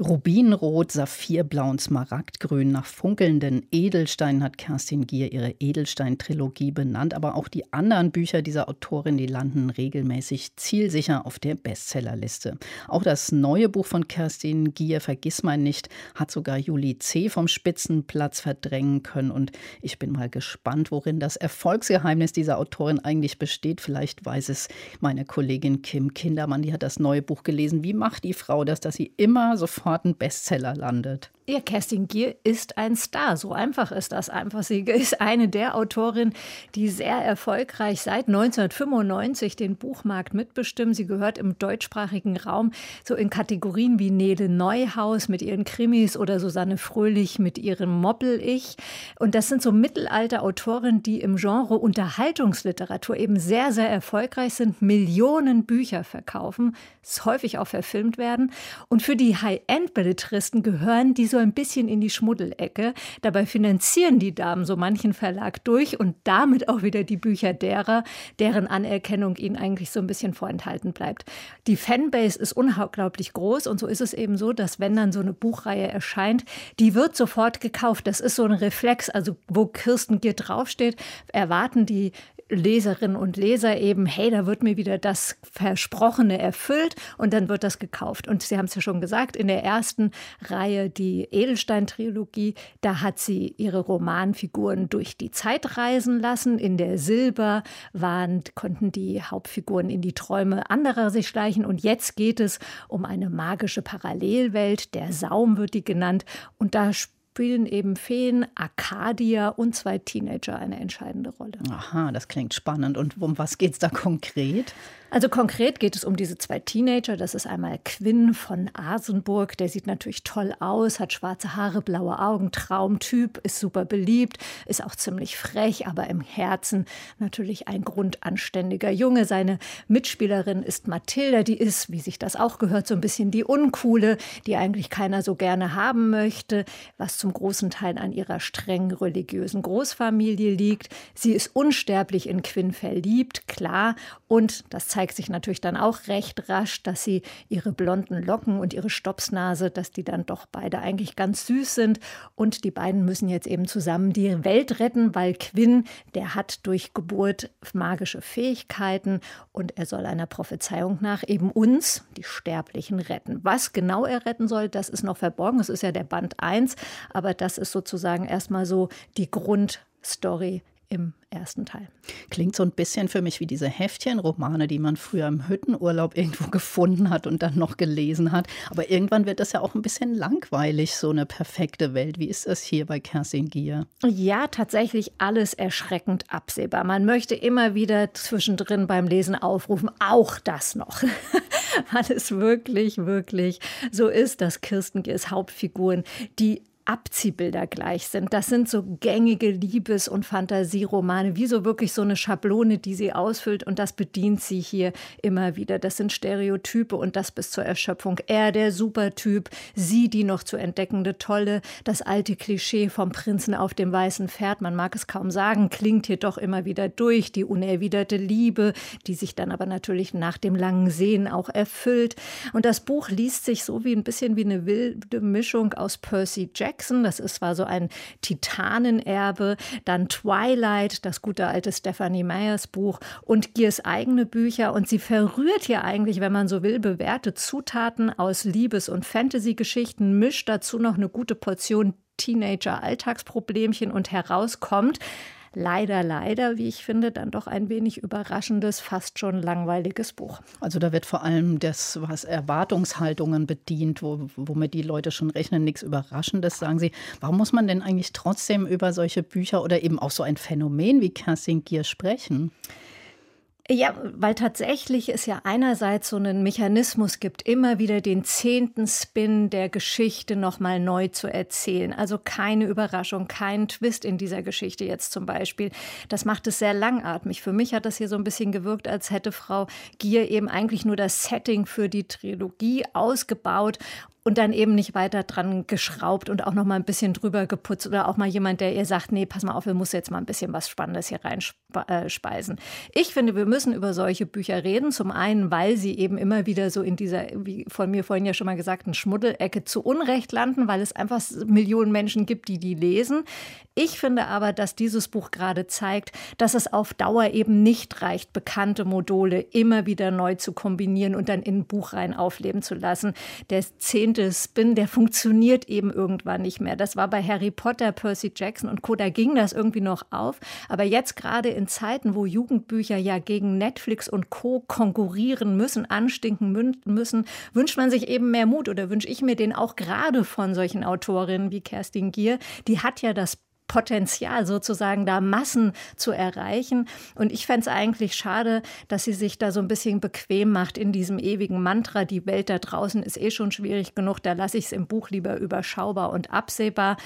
Rubinrot, Saphirblau und Smaragdgrün. Nach funkelnden Edelsteinen hat Kerstin Gier ihre Edelstein-Trilogie benannt. Aber auch die anderen Bücher dieser Autorin, die landen regelmäßig zielsicher auf der Bestsellerliste. Auch das neue Buch von Kerstin Gier, Vergiss mein nicht, hat sogar Julie C. vom Spitzenplatz verdrängen können. Und ich bin mal gespannt, worin das Erfolgsgeheimnis dieser Autorin eigentlich besteht. Vielleicht weiß es meine Kollegin Kim Kindermann, die hat das neue Buch gelesen. Wie macht die Frau das, dass sie immer sofort sofort ein Bestseller landet. Ja, Kerstin Gier ist ein Star. So einfach ist das einfach. Sie ist eine der Autorinnen, die sehr erfolgreich seit 1995 den Buchmarkt mitbestimmen. Sie gehört im deutschsprachigen Raum so in Kategorien wie Nele Neuhaus mit ihren Krimis oder Susanne Fröhlich mit ihrem Moppel-Ich. Und das sind so Mittelalter-Autorinnen, die im Genre Unterhaltungsliteratur eben sehr, sehr erfolgreich sind, Millionen Bücher verkaufen, häufig auch verfilmt werden. Und für die High-End-Belletristen gehören die so ein bisschen in die Schmuddelecke. Dabei finanzieren die Damen so manchen Verlag durch und damit auch wieder die Bücher derer, deren Anerkennung ihnen eigentlich so ein bisschen vorenthalten bleibt. Die Fanbase ist unglaublich groß und so ist es eben so, dass wenn dann so eine Buchreihe erscheint, die wird sofort gekauft. Das ist so ein Reflex, also wo Kirsten Gier draufsteht, erwarten die Leserinnen und Leser eben, hey, da wird mir wieder das Versprochene erfüllt und dann wird das gekauft. Und Sie haben es ja schon gesagt, in der ersten Reihe, die Edelstein-Trilogie, da hat sie ihre Romanfiguren durch die Zeit reisen lassen. In der Silber waren, konnten die Hauptfiguren in die Träume anderer sich schleichen. Und jetzt geht es um eine magische Parallelwelt. Der Saum wird die genannt. Und da spielen eben Feen, Arcadia und zwei Teenager eine entscheidende Rolle. Aha, das klingt spannend. Und um was geht es da konkret? Also konkret geht es um diese zwei Teenager. Das ist einmal Quinn von Asenburg. Der sieht natürlich toll aus, hat schwarze Haare, blaue Augen, Traumtyp, ist super beliebt, ist auch ziemlich frech, aber im Herzen natürlich ein grundanständiger Junge. Seine Mitspielerin ist Mathilda, die ist, wie sich das auch gehört, so ein bisschen die Uncoole, die eigentlich keiner so gerne haben möchte, was zum großen Teil an ihrer streng religiösen Großfamilie liegt. Sie ist unsterblich in Quinn verliebt, klar, und das zeigt zeigt sich natürlich dann auch recht rasch, dass sie ihre blonden Locken und ihre Stopsnase, dass die dann doch beide eigentlich ganz süß sind. Und die beiden müssen jetzt eben zusammen die Welt retten, weil Quinn, der hat durch Geburt magische Fähigkeiten und er soll einer Prophezeiung nach eben uns, die Sterblichen, retten. Was genau er retten soll, das ist noch verborgen. Es ist ja der Band 1, aber das ist sozusagen erstmal so die Grundstory im ersten Teil. Klingt so ein bisschen für mich wie diese Heftchenromane, die man früher im Hüttenurlaub irgendwo gefunden hat und dann noch gelesen hat. Aber irgendwann wird das ja auch ein bisschen langweilig, so eine perfekte Welt. Wie ist das hier bei Kerstin Gier? Ja, tatsächlich alles erschreckend absehbar. Man möchte immer wieder zwischendrin beim Lesen aufrufen, auch das noch. Weil es wirklich, wirklich so ist, dass Kirsten Giers Hauptfiguren, die Abziehbilder gleich sind. Das sind so gängige Liebes- und Fantasieromane, wie so wirklich so eine Schablone, die sie ausfüllt und das bedient sie hier immer wieder. Das sind Stereotype und das bis zur Erschöpfung. Er der Supertyp, sie die noch zu entdeckende Tolle, das alte Klischee vom Prinzen auf dem weißen Pferd, man mag es kaum sagen, klingt hier doch immer wieder durch, die unerwiderte Liebe, die sich dann aber natürlich nach dem langen Sehen auch erfüllt. Und das Buch liest sich so wie ein bisschen wie eine wilde Mischung aus Percy Jackson Jackson, das ist, war so ein Titanenerbe, dann Twilight, das gute alte Stephanie Meyers Buch. Und Giers eigene Bücher. Und sie verrührt hier eigentlich, wenn man so will, bewährte Zutaten aus Liebes- und Fantasy-Geschichten, mischt dazu noch eine gute Portion Teenager-Alltagsproblemchen und herauskommt leider, leider, wie ich finde, dann doch ein wenig überraschendes, fast schon langweiliges Buch. Also da wird vor allem das, was Erwartungshaltungen bedient, wo, womit die Leute schon rechnen, nichts Überraschendes, sagen Sie. Warum muss man denn eigentlich trotzdem über solche Bücher oder eben auch so ein Phänomen wie Kerstin Gier sprechen? Ja, weil tatsächlich es ja einerseits so einen Mechanismus gibt, immer wieder den zehnten Spin der Geschichte nochmal neu zu erzählen. Also keine Überraschung, kein Twist in dieser Geschichte jetzt zum Beispiel. Das macht es sehr langatmig. Für mich hat das hier so ein bisschen gewirkt, als hätte Frau Gier eben eigentlich nur das Setting für die Trilogie ausgebaut und dann eben nicht weiter dran geschraubt und auch noch mal ein bisschen drüber geputzt oder auch mal jemand, der ihr sagt, nee, pass mal auf, wir müssen jetzt mal ein bisschen was Spannendes hier reinspeisen. Äh, ich finde, wir müssen über solche Bücher reden. Zum einen, weil sie eben immer wieder so in dieser, wie von mir vorhin ja schon mal gesagten Schmuddelecke zu Unrecht landen, weil es einfach Millionen Menschen gibt, die die lesen. Ich finde aber, dass dieses Buch gerade zeigt, dass es auf Dauer eben nicht reicht, bekannte Module immer wieder neu zu kombinieren und dann in ein Buch rein aufleben zu lassen. Der zehnte Spin, der funktioniert eben irgendwann nicht mehr. Das war bei Harry Potter, Percy Jackson und Co. Da ging das irgendwie noch auf. Aber jetzt gerade in Zeiten, wo Jugendbücher ja gegen Netflix und Co. konkurrieren müssen, anstinken müssen, wünscht man sich eben mehr Mut oder wünsche ich mir den auch gerade von solchen Autorinnen wie Kerstin Gier. Die hat ja das Potenzial, sozusagen da Massen zu erreichen. Und ich fände es eigentlich schade, dass sie sich da so ein bisschen bequem macht in diesem ewigen Mantra, die Welt da draußen ist eh schon schwierig genug, da lasse ich es im Buch lieber überschaubar und absehbar.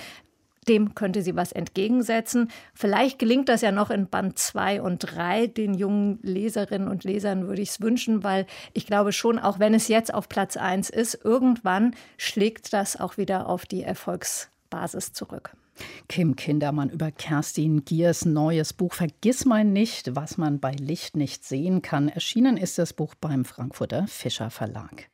Dem könnte sie was entgegensetzen. Vielleicht gelingt das ja noch in Band 2 und 3. Den jungen Leserinnen und Lesern würde ich es wünschen, weil ich glaube schon, auch wenn es jetzt auf Platz 1 ist, irgendwann schlägt das auch wieder auf die Erfolgsbasis zurück. Kim Kindermann über Kerstin Giers neues Buch Vergiss mein nicht, was man bei Licht nicht sehen kann. Erschienen ist das Buch beim Frankfurter Fischer Verlag.